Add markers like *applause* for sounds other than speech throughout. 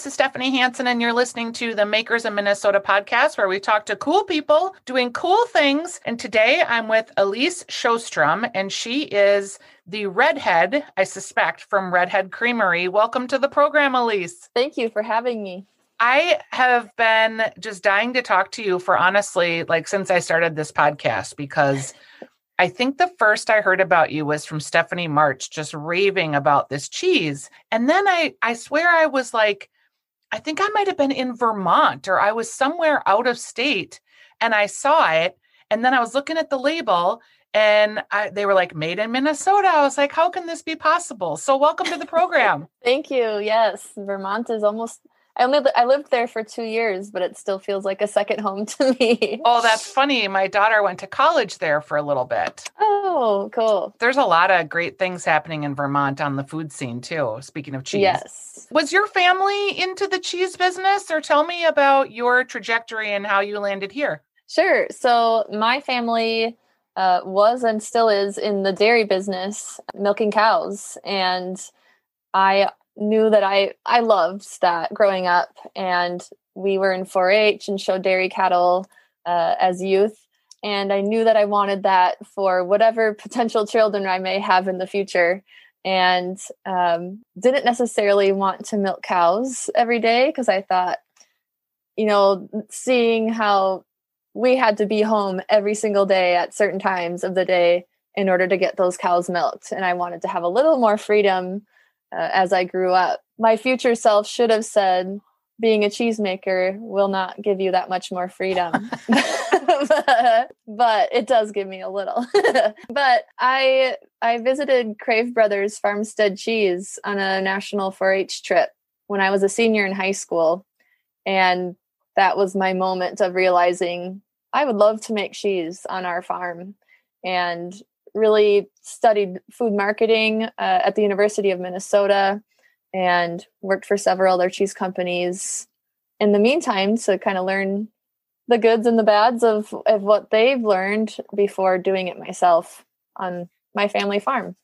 this is Stephanie Hanson, and you're listening to the Makers of Minnesota podcast, where we talk to cool people doing cool things. And today I'm with Alise Sjostrom, and she is the redhead, I suspect, from Redhead Creamery. Welcome to the program, Elise. Thank you for having me. I have been just dying to talk to you for honestly, like since I started this podcast, because I think the first I heard about you was from Stephanie March just raving about this cheese. And then I I swear I was like I think I might have been in Vermont or I was somewhere out of state and I saw it and then I was looking at the label and I, they were like made in Minnesota. I was like, how can this be possible? So welcome to the program. *laughs* Thank you. Yes, Vermont is almost I only I lived there for two years, but it still feels like a second home *laughs* to me. Oh, that's funny. My daughter went to college there for a little bit. Oh, cool. There's a lot of great things happening in Vermont on the food scene too. Speaking of cheese. Yes. Was your family into the cheese business or tell me about your trajectory and how you landed here? Sure. So my family uh, was and still is in the dairy business, milking cows. And I knew that I I loved that growing up, and we were in 4-H and showed dairy cattle uh, as youth, and I knew that I wanted that for whatever *laughs* potential children I may have in the future, and um, didn't necessarily want to milk cows every day because I thought, you know, seeing how we had to be home every single day at certain times of the day in order to get those cows milked, and I wanted to have a little more freedom uh, as I grew up. My future self should have said, being a cheesemaker will not give you that much more freedom. but, *laughs* *laughs* but, it does give me a little. *laughs* but I I visited Crave Brothers Farmstead Cheese on a national 4-H trip when I was a senior in high school. And that was my moment of realizing I would love to make cheese on our farm. And really studied food marketing uh, at the University of Minnesota and worked for several other cheese companies in the meantime to kind of learn the goods and the bads of, of what they've learned before doing it myself on my family farm.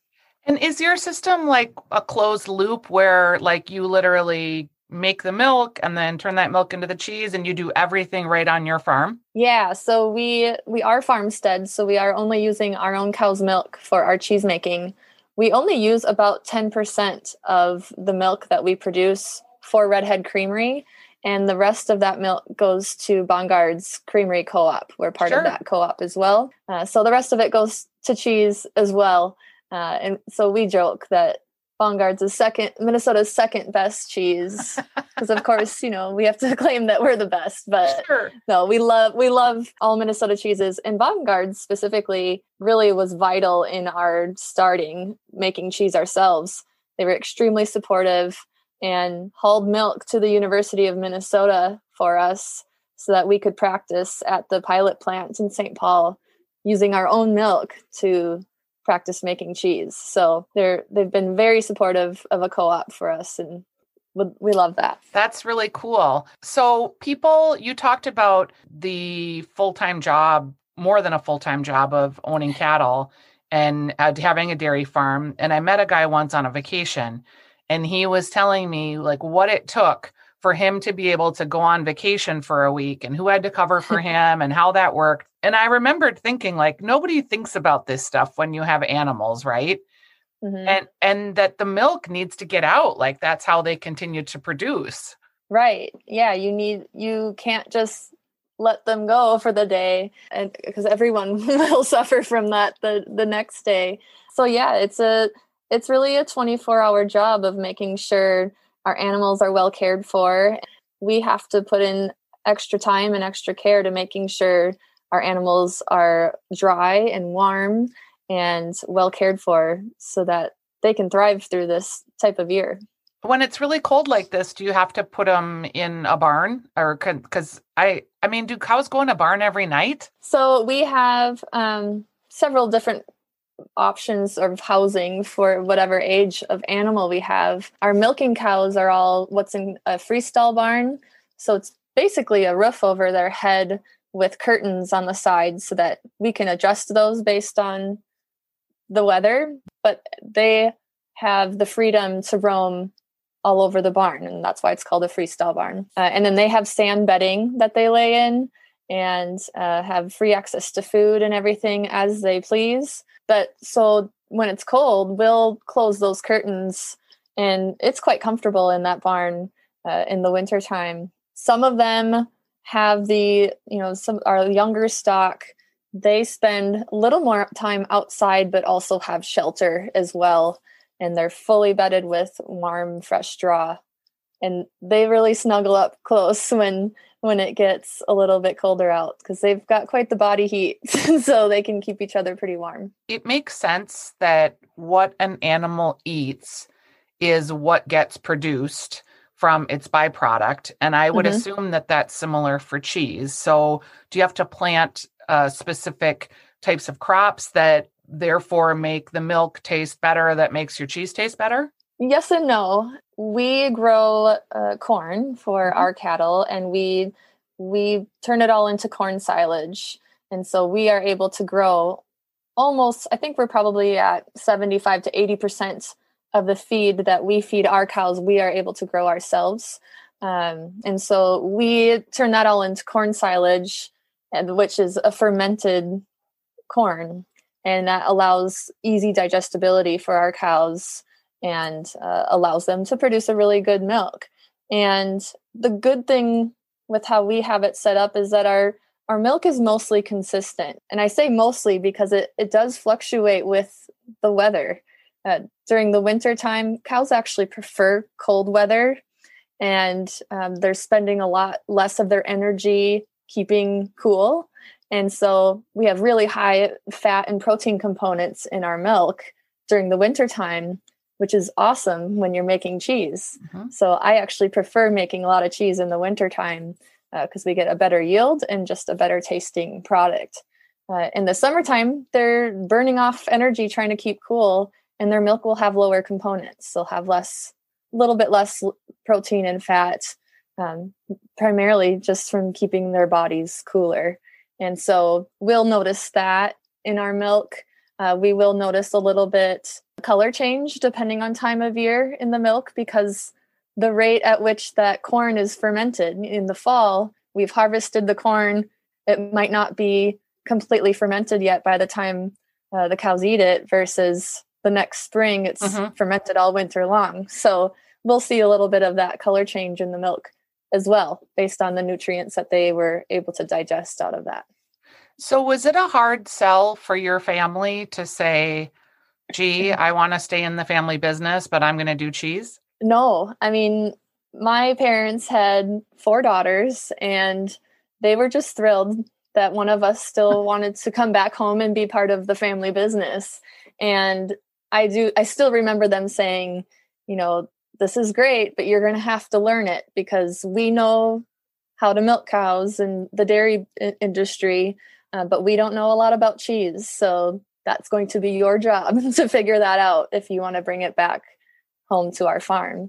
And is your system like a closed loop where like you literally make the milk and then turn that milk into the cheese and you do everything right on your farm yeah so we we are farmstead so we are only using our own cow's milk for our cheese making we only use about 10% of the milk that we produce for redhead creamery and the rest of that milk goes to Bongards Creamery Co-op. We're part sure. of that co-op as well. Uh, so the rest of it goes to cheese as well. Uh, and so we joke that Bongards is second, Minnesota's second best cheese. *laughs* Because of course, you know, we have to *laughs* claim that we're the best. But sure. no, we love we love all Minnesota cheeses. And Bongards specifically really was vital in our starting making cheese ourselves. They were extremely supportive and hauled milk to the University of Minnesota for us so that we could practice at the pilot plant in St. Paul using our own milk to practice making cheese. So they're they've been very supportive of a co-op for us and we love that. That's really cool. So people you talked about the full-time job, more than a full-time job of owning cattle and having a dairy farm and I met a guy once on a vacation and he was telling me like what it took for him to be able to go on vacation for a week and who had to cover for *laughs* him and how that worked. And I remembered thinking like nobody thinks about this stuff when you have animals, right? Mm-hmm. And and that the milk needs to get out like that's how they continue to produce. Right. Yeah, you need you can't just let them go for the day and because everyone *laughs* will suffer from that the the next day. So yeah, it's a it's really a 24 hour job of making sure our animals are well cared for. We have to put in extra time and extra care to making sure our animals are dry and warm and well cared for so that they can thrive through this type of year. When it's really cold like this, do you have to put them in a barn or cuz I I mean do cows go in a barn every night? So we have um several different options of housing for whatever age of animal we have. Our milking cows are all what's in a freestall barn. So it's basically a roof over their head with curtains on the sides so that we can adjust those based on the weather. But they have the freedom to roam all over the barn, and that's why it's called a freestall barn. Uh, and then they have sand bedding that they lay in and uh, have free access to food and everything as they please. But so when it's cold, we'll close those curtains, and it's quite comfortable in that barn uh, in the wintertime. Some of them have the, you know, some our younger stock they spend a little more time outside but also have shelter as well and they're fully bedded with warm fresh straw and they really snuggle up close when when it gets a little bit colder out because they've got quite the body heat *laughs* so they can keep each other pretty warm it makes sense that what an animal eats is what gets produced from its byproduct and i would mm-hmm. assume that that's similar for cheese so do you have to plant uh, specific types of crops that therefore make the milk taste better that makes your cheese taste better? Yes and no. We grow uh, corn for mm-hmm. our cattle and we we turn it all into corn silage. And so we are able to grow almost I think we're probably at 75 to 80% of the feed that we feed our cows we are able to grow ourselves. Um, and so we turn that all into corn silage and which is a fermented corn and that allows easy digestibility for our cows and uh, allows them to produce a really good milk. And the good thing with how we have it set up is that our our milk is mostly consistent. And i say mostly because it, it does fluctuate with the weather. Uh, during the winter time cows actually prefer cold weather and um, they're spending a lot less of their energy keeping cool. And so we have really high fat and protein components in our milk during the winter time, which is awesome when you're making cheese. Mm-hmm. So I actually prefer making a lot of cheese in the winter time because uh, we get a better yield and just a better tasting product. Uh, in the summertime, they're burning off energy trying to keep cool, and their milk will have lower components. They'll have less, a little bit less protein and fat, um, primarily just from keeping their bodies cooler. And so we'll notice that in our milk. Uh, we will notice a little bit color change depending on time of year in the milk because the rate at which that corn is fermented in the fall, we've harvested the corn. It might not be completely fermented yet by the time uh, the cows eat it versus the next spring it's mm-hmm. fermented all winter long. So we'll see a little bit of that color change in the milk as well based on the nutrients that they were able to digest out of that. So was it a hard sell for your family to say, gee, I want to stay in the family business, but I'm going to do cheese? No. I mean, my parents had four daughters and they were just thrilled that one of us still *laughs* wanted to come back home and be part of the family business. And I do I still remember them saying, you know, this is great, but you're going to have to learn it because we know how to milk cows and the dairy industry, uh, but we don't know a lot about cheese. So that's going to be your job *laughs* to figure that out if you want to bring it back home to our farm.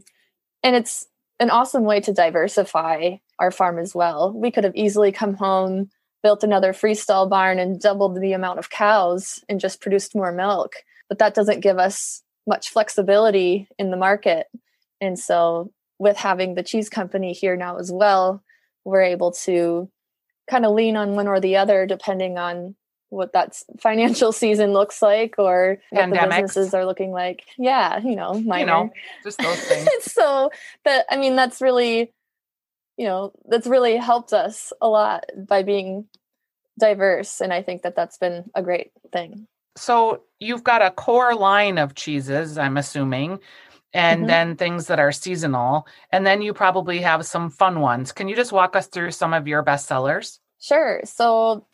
And it's an awesome way to diversify our farm as well. We could have easily come home, built another freestall barn, and doubled the amount of cows and just produced more milk. But that doesn't give us much flexibility in the market. And so, with having the cheese company here now as well, we're able to kind of lean on one or the other depending on what that financial *laughs* season looks like or what the businesses are looking like. Yeah, you know, minor. You know, just those *laughs* things. so that I mean, that's really, you know, that's really helped us a lot by being diverse, and I think that that's been a great thing. So you've got a core line of cheeses, I'm assuming and mm-hmm. then things that are seasonal. And then you probably have some fun ones. Can you just walk us through some of your best sellers? Sure. So,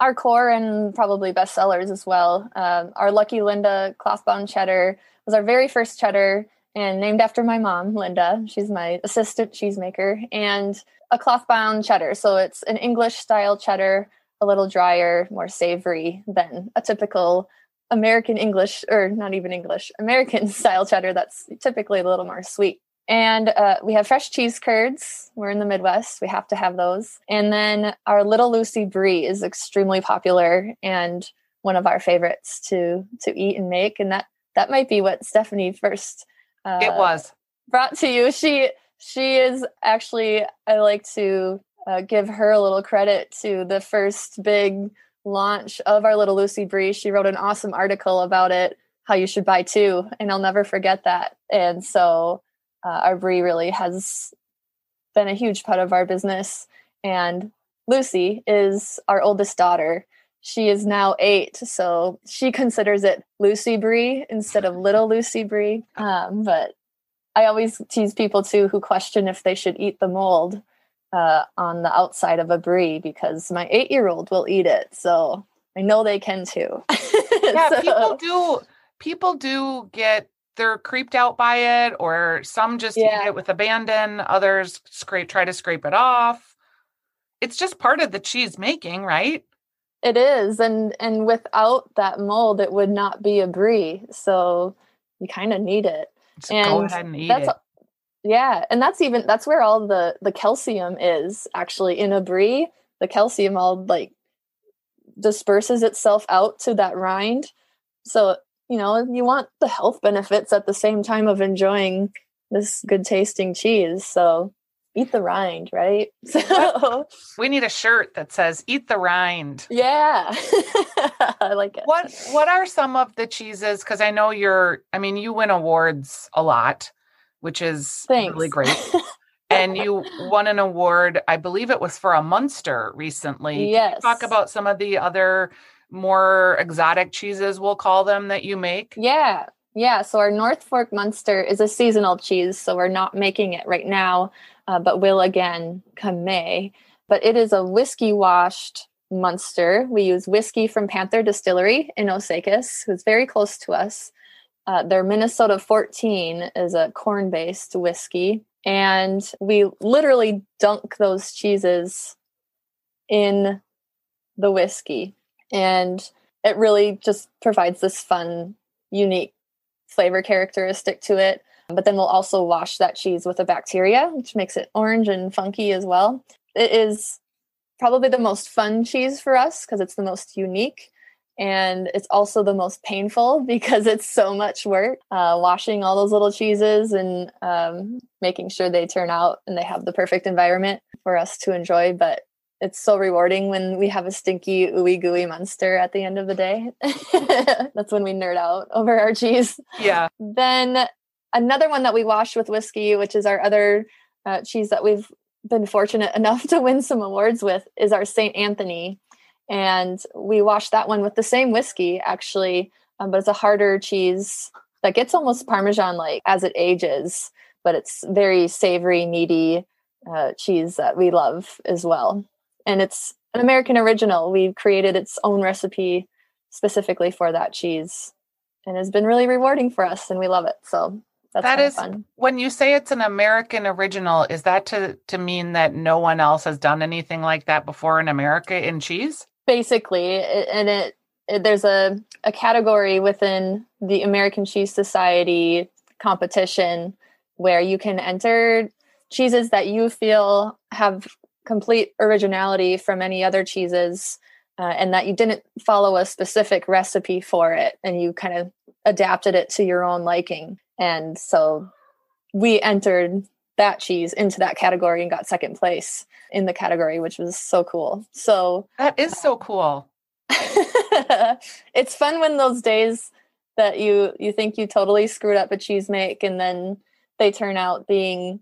our core and probably best sellers as well. Um, our Lucky Linda clothbound cheddar was our very first cheddar and named after my mom, Linda. She's my assistant cheesemaker and a clothbound cheddar. So, it's an English style cheddar, a little drier, more savory than a typical American English, or not even English, American *laughs* style cheddar that's typically a little more sweet. And uh, we have fresh cheese curds. We're in the Midwest. We have to have those. And then our Little Lucy Brie is extremely popular and one of our favorites to to eat and make. And that that might be what Stephanie first. Uh, it was brought to you. She she is actually I like to uh, give her a little credit to the first big launch of our little Lucy Brie. She wrote an awesome article about it, how you should buy two, and I'll never forget that. And so uh, our Brie really has been a huge part of our business. And Lucy is our oldest daughter. She is now eight, so she considers it Lucy Brie instead of little Lucy Brie. Um, but I always tease people too who question if they should eat the mold uh, on the outside of a brie because my eight year old will eat it. So I know they can too. *laughs* yeah, so, people do. People do get they're creeped out by it, or some just yeah. eat it with abandon. Others scrape try to scrape it off. It's just part of the cheese making, right? It is, and and without that mold, it would not be a brie. So you kind of need it. Just and go ahead and eat it. Yeah, and that's even that's where all the the calcium is actually in a brie. The calcium all like disperses itself out to that rind. So, you know, you want the health benefits at the same time of enjoying this good tasting cheese. So, eat the rind, right? *laughs* So we need a shirt that says "Eat the rind." Yeah, *laughs* I like it. What What are some of the cheeses? Because I know you're. I mean, you win awards a lot which is Thanks. really great. *laughs* and you won an award, I believe it was for a Munster recently. Yes. talk about some of the other more exotic cheeses, we'll call them, that you make? Yeah. Yeah. So our North Fork Munster is a seasonal cheese. So we're not making it right now, uh, but will again come May. But it is a whiskey washed Munster. We use whiskey from Panther Distillery in Osakis, who's very close to us. Uh, their Minnesota 14 is a corn based whiskey. And we literally dunk those cheeses in the whiskey. And it really just provides this fun, unique flavor characteristic to it. But then we'll also wash that cheese with a bacteria, which makes it orange and funky as well. It is probably the most fun cheese for us because it's the most unique and it's also the most painful *laughs* because it's so much work uh, washing all those little cheeses and um, making sure they turn out and they have the perfect environment for us to enjoy but it's so rewarding when we have a stinky ooey gooey monster at the end of the day. *laughs* That's when we nerd out over our cheese. Yeah. Then another one that we wash with whiskey which is our other uh, cheese that we've been fortunate *laughs* enough to win some awards with is our st anthony. And we washed that one with the same whiskey actually um, but it's a harder cheese that gets almost parmesan like as it ages but it's very savory meaty uh, cheese that we love as well and it's an american original We've created its own recipe specifically for that cheese and has been really rewarding for us and we love it so that's that is fun. when you say it's an American original, is that to to mean that no one else has done anything like that before in America in cheese? basically and it, it, there's a, a category within the american cheese society competition where you can enter cheeses that you feel have complete originality from any other cheeses uh, and that you didn't follow a specific recipe for it and you kind of adapted it to your own liking and so we entered that cheese into that category and got second place in the category, which was so cool. So that is so cool. *laughs* it's fun when those days that you you think you totally screwed up a cheese make and then they turn out being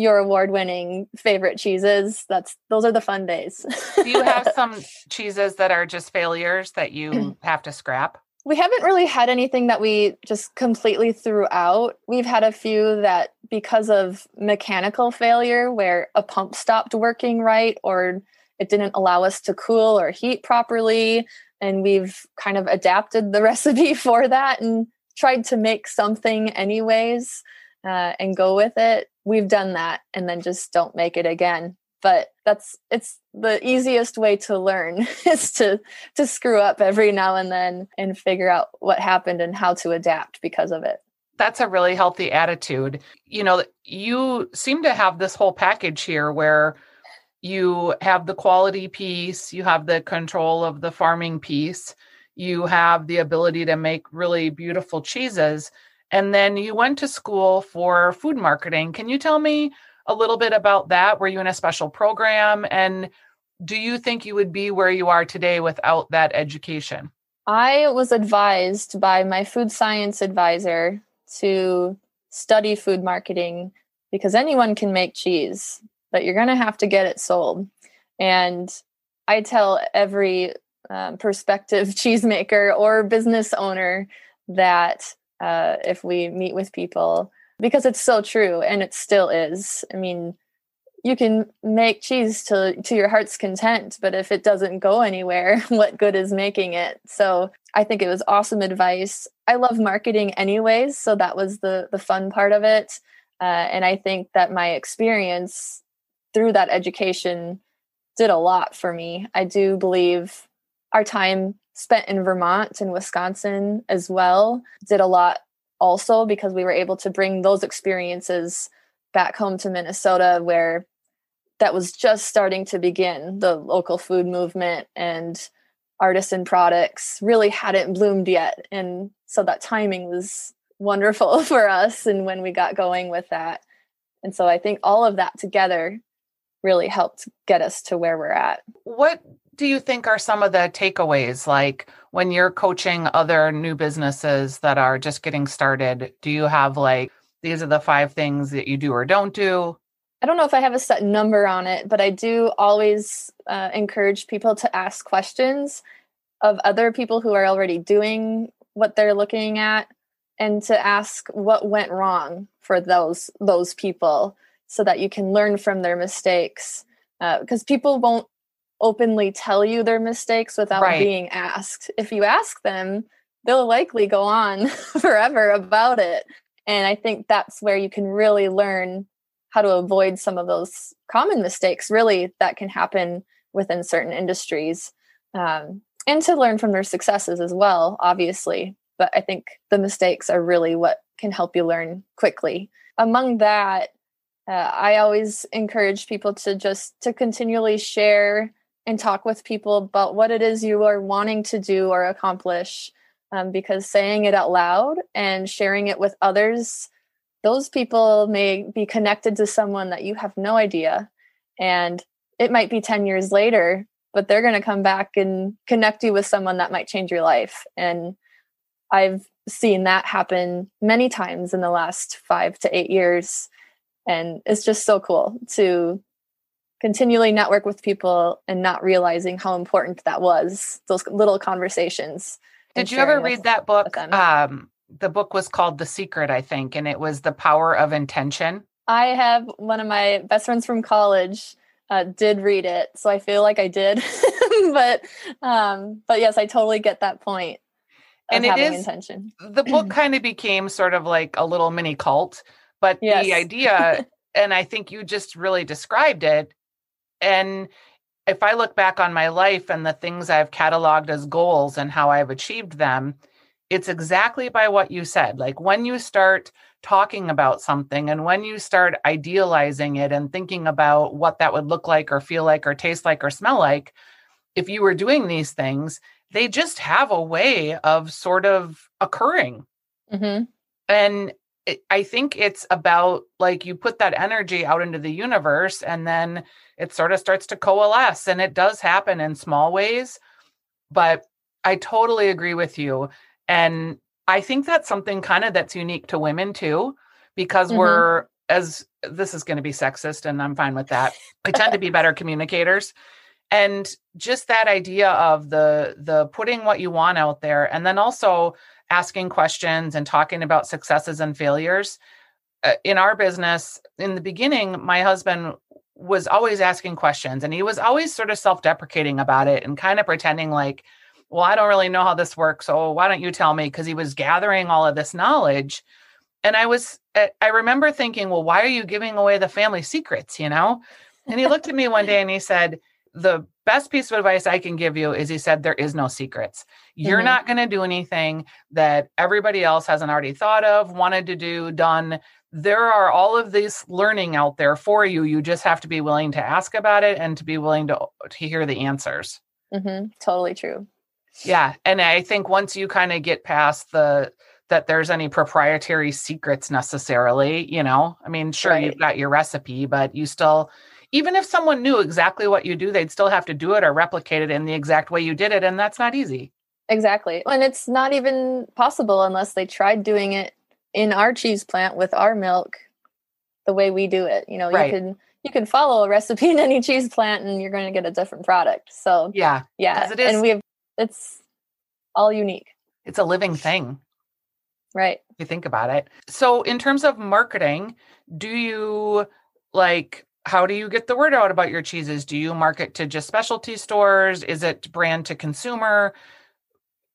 your award winning favorite cheeses. That's those are the fun days. Do you have *laughs* some cheeses that are just failures that you mm. have to scrap? We haven't really had anything that we just completely threw out. We've had a few that, because of mechanical failure, where a pump stopped working right or it didn't allow us to cool or heat properly. And we've kind of adapted the *laughs* recipe for that and tried to make something, anyways, uh, and go with it. We've done that and then just don't make it again. But that's it's the easiest way to learn *laughs* is to to screw up every now and then and figure out what happened and how to adapt because of it. That's a really healthy attitude. You know you seem to have this whole package here where you have the quality piece you have the control of the farming piece you have the ability to make really beautiful cheeses And then you went to school for food marketing. Can you tell me a little bit about that? Were you in a special program? And do you think you would be where you are today without that education? I was advised by my food science advisor to study food marketing because anyone can make cheese, but you're going to have to get it sold. And I tell every um, prospective *laughs* cheesemaker or business owner that uh, if we meet with people, because it's so true and it still is. I mean, you can make cheese to to your heart's content but if it doesn't go anywhere *laughs* what good is making it? So i think it was awesome advice. I love marketing anyways so that was the the fun part of it. Uh, and i think that my experience through that education did a lot for me. I do believe our time spent in vermont and wisconsin as well did a lot also because we were able to bring those experiences back home to Minnesota where that was just starting to begin the local food movement and artisan products really hadn't bloomed yet. And so that timing was wonderful *laughs* for us and when we got going with that. And so i think all of that together really helped get us to where we're at. What do you think are some of the takeaways? Like when you're coaching other new businesses that are just getting started do you have like these are the five things that you do or don't do? I don't know if I have a set number on it, but I do always uh, encourage people to ask questions of other people who are already doing what they're looking at and to ask what went wrong for those those people so that you can learn from their mistakes because uh, people won't openly tell you their mistakes without right. being asked. If you ask them they'll likely go on *laughs* forever about it. And i think that's where you can really learn how to avoid some of those common mistakes really that can happen within certain industries um, and to learn from their successes as well obviously. But i think the mistakes are really what can help you learn quickly. Among that uh, i always encourage people to just to continually share and talk with people about what it is you are wanting to do or accomplish um, because saying it out loud and sharing it with others those people may be connected to someone that you have no idea. And it might be 10 years later but they're going to come back and connect you with someone that might change your life. And i've seen that happen many times in the last 5 to 8 years. And it's just so cool to continually network with people and not realizing how important that was those little conversations did you ever read that book um the book was called The Secret, I think, and it was The Power of Intention. I have one of my best friends from college uh, did read it, so I feel like I did. *laughs* but um, but yes, I totally get that point. and it is intention. the book *clears throat* kind of became sort of like a little mini cult, but yes. the idea, *laughs* and I think you just really described it. And if I look back on my life and the things I've cataloged as goals and how I've achieved them, it's exactly by what you said. Like when you start talking about something and when you start idealizing it and thinking about what that would look like or feel like or taste like or smell like, if you were doing these things, they just have a way of sort of occurring. Mm-hmm. And it, I think it's about like you put that energy out into the universe and then it sort of starts to coalesce. And it does happen in small ways. But I totally agree with you and I think that's something kind of that's unique to women too, because mm-hmm. we're as this is going to be sexist and I'm fine with that. We tend to be better communicators. And just that idea of the the putting what you want out there and then also asking questions and talking about successes and failures. Uh, in our business, in the beginning, my husband was always asking questions and he was always sort of self-deprecating about it and kind of pretending like well, I don't really know how this works. So why don't you tell me? Because he was gathering all of this knowledge. And I was, eh, I remember thinking, well, why are you giving away the family secrets? You know? And he looked at me one day and he said, the best piece of advice I can give you is he said, there is no secrets. You're mm-hmm. not going to do anything that everybody else hasn't already thought of, wanted to do, done. There are all of this learning out there for you. You just have to be willing to ask about it and to be willing to, to hear the answers. Mm-hmm. Totally true. Yeah. And I think once you kind of get past the that there's any proprietary secrets necessarily, you know. I mean, sure right. you've got your recipe, but you still even if someone knew exactly what you do, they'd still have to do it or replicate it in the exact way you did it and that's not easy. Exactly. And it's not even possible unless they tried doing it in our cheese plant with our milk the way we do it. You know, right. you can you can follow a recipe in any cheese plant and you're going to get a different product. So yeah, yeah, it is, and we have it's all unique. It's a living thing, right? If you think about it. So in terms of marketing, do you like? How do you get the word out about your cheeses? Do you market to just specialty stores? Is it brand to consumer?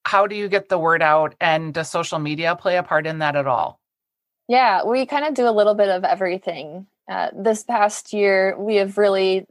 How do you get the word out? And does social media play a part in that at all? Yeah, we kind of do a little bit of everything. Uh, this past year, we have really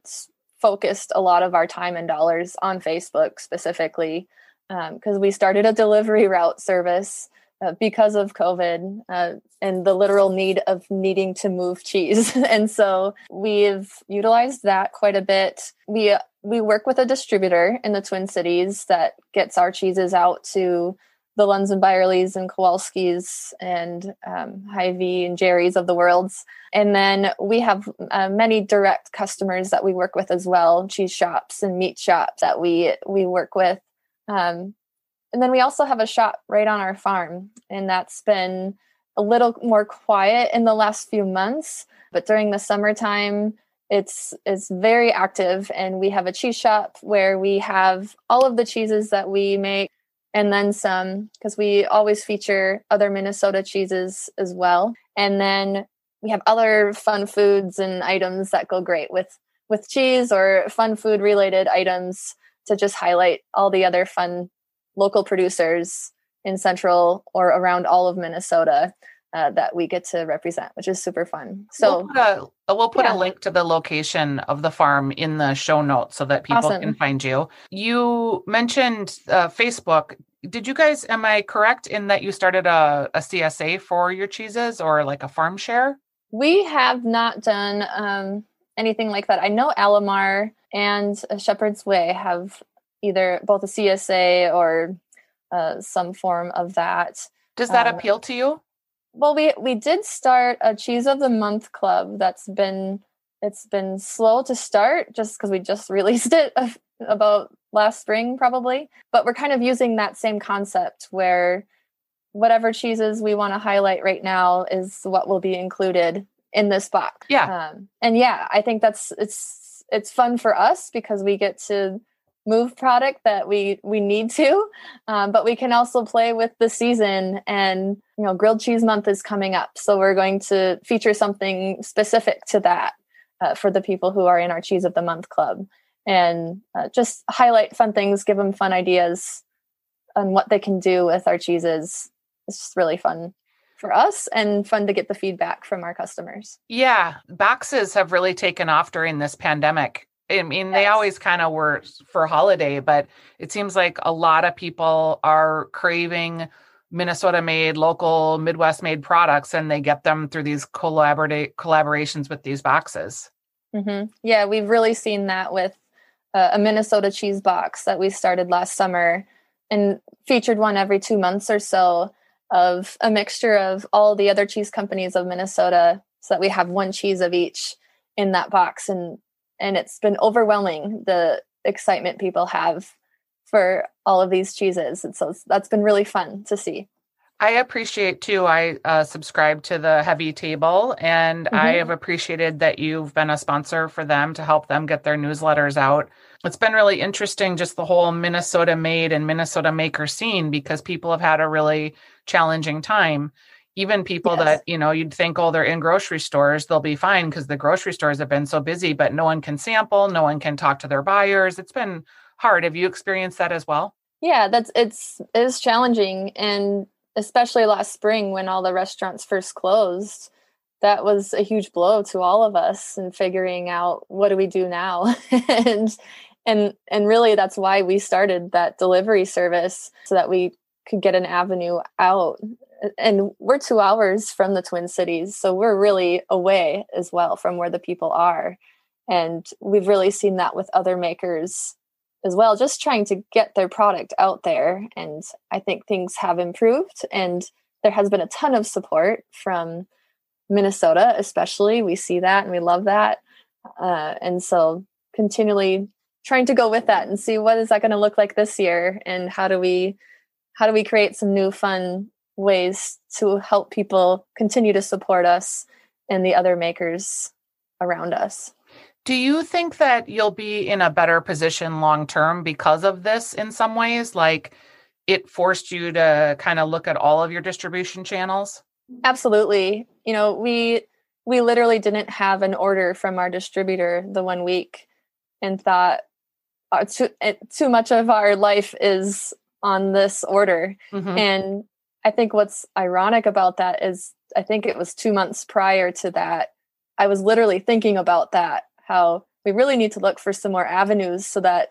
focused a lot of our time and dollars on Facebook specifically because um, we started a delivery route service uh, because of COVID uh, and the literal need of needing to move cheese. *laughs* and so we've utilized that quite a bit. We we work with a distributor in the Twin Cities that gets our cheeses out to the Lunds and Byerlys and Kowalskis and um, Hy-Vee and Jerry's of the worlds. And then we have uh, many direct customers that we work with as well, cheese shops and meat shops that we we work with. Um, and then we also have a shop right on our farm, and that's been a little more quiet in the last few months. But during the summertime, it's it's very active, and we have a cheese shop where we have all of the cheeses that we make and then some because we always feature other Minnesota cheeses as well. And then we have other fun foods and items that go great with with cheese or fun food related items to just highlight all the other fun local producers in central or around all of Minnesota uh, that we get to represent, which is super fun. So we'll put, a, we'll put yeah. a link to the location of the farm in the show notes so that people awesome. can find you. You mentioned uh, Facebook. Did you guys, am I correct in that you started a, a CSA for your cheeses or like a farm share? We have not done um, anything like that. I know Alemar and Shepherd's Way have either both a CSA or uh, some form of that. Does that um, appeal to you? Well we we did start a cheese of the month club that's been it's been slow to start just because we just *laughs* released it about last spring probably. But we're kind of using that same concept where whatever cheeses we want to highlight right now is what will be included in this box. Yeah. Um, and yeah i think that's it's it's fun for us because we get to move product that we we need to um, but we can also play with the season and you know grilled cheese month is coming up so we're going to feature something specific to that uh, for the people who are in our cheese of the month club. And uh, just highlight fun things give them fun ideas on what they can do with our cheeses. It's just really fun for us and fun to get the feedback from our customers. Yeah boxes have really taken off during this pandemic I mean, yes. they always kind of were for holiday, but it seems like a lot of people are craving Minnesota made, local, Midwest made products, and they get them through these collaborate collaborations with these boxes. Mm-hmm. Yeah, we've really seen that with uh, a Minnesota cheese box that we started last summer and featured one every two months or so of a mixture of all the other cheese companies of Minnesota so that we have one cheese of each in that box. And and it's been overwhelming the excitement people have for all of these cheeses and so that's been really fun to see I appreciate too. I uh, subscribe to the Heavy Table, and mm-hmm. I have appreciated that you've been a sponsor for them to help them get their newsletters out. It's been really interesting, just the whole Minnesota made and Minnesota maker scene, because people have had a really challenging time even people yes. that you know you'd think oh they're in grocery stores they'll be fine because the grocery stores have been so busy but no one can sample no one can talk to their buyers. It's been hard. Have you experienced that as well? Yeah that's it's is challenging and especially last spring when all the restaurants first closed that was a huge blow to all of us and figuring out what do we do now? *laughs* And and and really that's why we started that delivery service so that we could get an avenue out and we're two hours from the Twin Cities, so we're really away as well from where the people are. And we've really seen that with other makers as well, just trying to get their product out there. And I think things have improved. And there has been a ton of support from Minnesota, especially. We see that and we love that. Uh, and so continually trying to go with that and see what is that going to look like this year and how do we how do we create some new fun ways to help people continue to support us and the other makers around us. Do you think that you'll be in a better position long term because of this in some ways? Like it forced you to kind of look at all of your distribution channels? Absolutely. You know, we we literally didn't have an order from our distributor the one week and thought uh, too, too much of our life is on this order. Mm-hmm. And I think what's ironic about that is I think it was two months prior to that. I was literally thinking about that, how we really need to look for some more avenues so that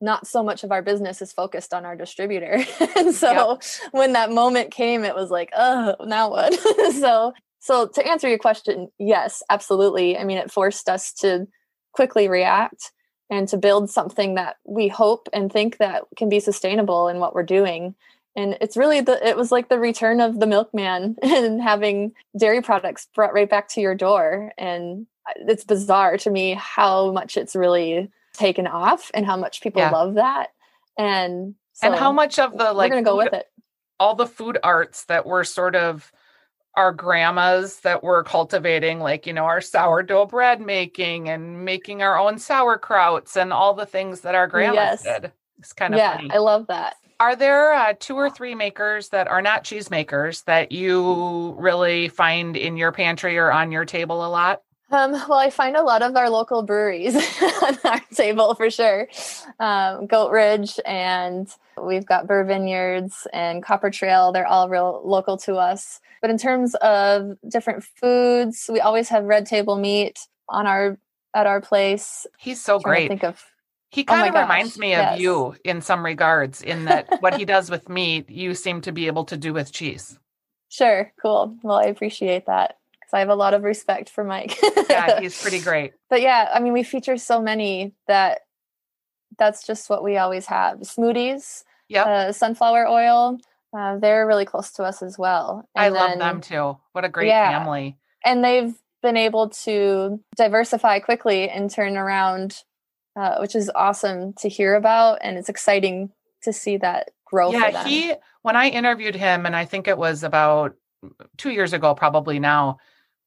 not so much of our business is focused on our distributor. *laughs* and so yep. when that moment came, it was like, oh, now what? *laughs* so so to answer your question, yes, absolutely. I mean, it forced us to quickly react and to build something that we hope and think that can be sustainable in what we're doing and it's really the it was like the return of the milkman *laughs* and having dairy products brought right back to your door and it's bizarre to me how much it's really taken off and how much people yeah. love that and so and how much of the like we're gonna go with it all the food arts that were sort of our grandmas that were cultivating like you know our sourdough bread making and making our own sauerkrauts and all the things that our grandmas yes. did it's kind of yeah funny. i love that are there uh, two or three makers that are not cheese makers that you really find in your pantry or on your table a lot? Um, well, I find a lot of our local breweries *laughs* on our table for sure. Um, Goat Ridge, and we've got Burr Vineyards and Copper Trail. They're all real local to us. But in terms of different foods, we always have Red Table Meat on our at our place. He's so great. think of he kind oh of gosh, reminds me yes. of you in some regards, in that *laughs* what he does with meat, you seem to be able to do with cheese. Sure, cool. Well, I appreciate that because I have a lot of respect for Mike. yeah, *laughs* he's pretty great. But yeah, I mean, we feature so many that that's just what we always have. Smude's, yeah, uh, sunflower oil. Uh, they're really close to us as well. And I then, love them too. What a great yeah, family! And they've been able to diversify quickly and turn around uh, which is awesome to hear about, and it's exciting to see that grow. Yeah, he when I interviewed him, and I think it was about two years ago, probably now.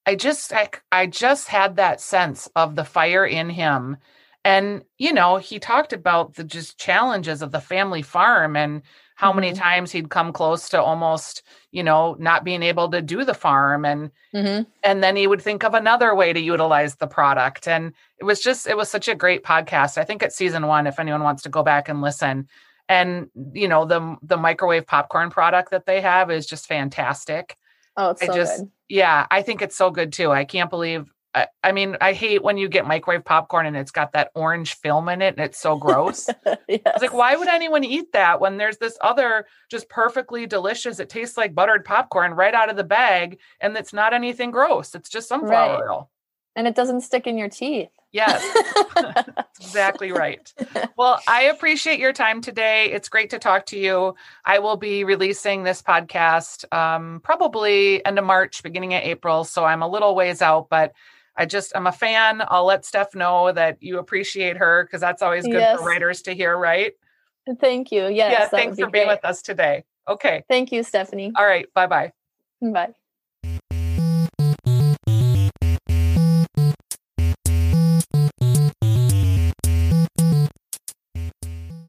I just I, I just had that sense of the fire in him and you know he talked about the just challenges of the family farm and how mm-hmm. many times he'd come close to almost you know not being able to do the farm and mm-hmm. and then he would think of another way to utilize the product and it was just it was such a great podcast i think it's season one if anyone wants to go back and listen and you know the the microwave popcorn product that they have is just fantastic oh it's I so just good. yeah i think it's so good too i can't believe I, I mean, I hate when you get microwave popcorn and it's got that orange film in it and it's so gross. *laughs* yes. It's like, why would anyone eat that when there's this other just perfectly delicious? It tastes like buttered popcorn right out of the bag and it's not anything gross. It's just sunflower right. oil. And it doesn't stick in your teeth. Yes, *laughs* *laughs* exactly right. Well, I appreciate your time today. It's great to talk to you. I will be releasing this podcast um, probably end of March, beginning of April. So I'm a little ways out, but I just I'm a fan. I'll let Steph know that you appreciate her because that's always good yes. for writers to hear, right? Thank you. Yes. Yeah. Thanks for being with us today. Okay. Thank you, Stephanie. All right. Bye-bye. Bye.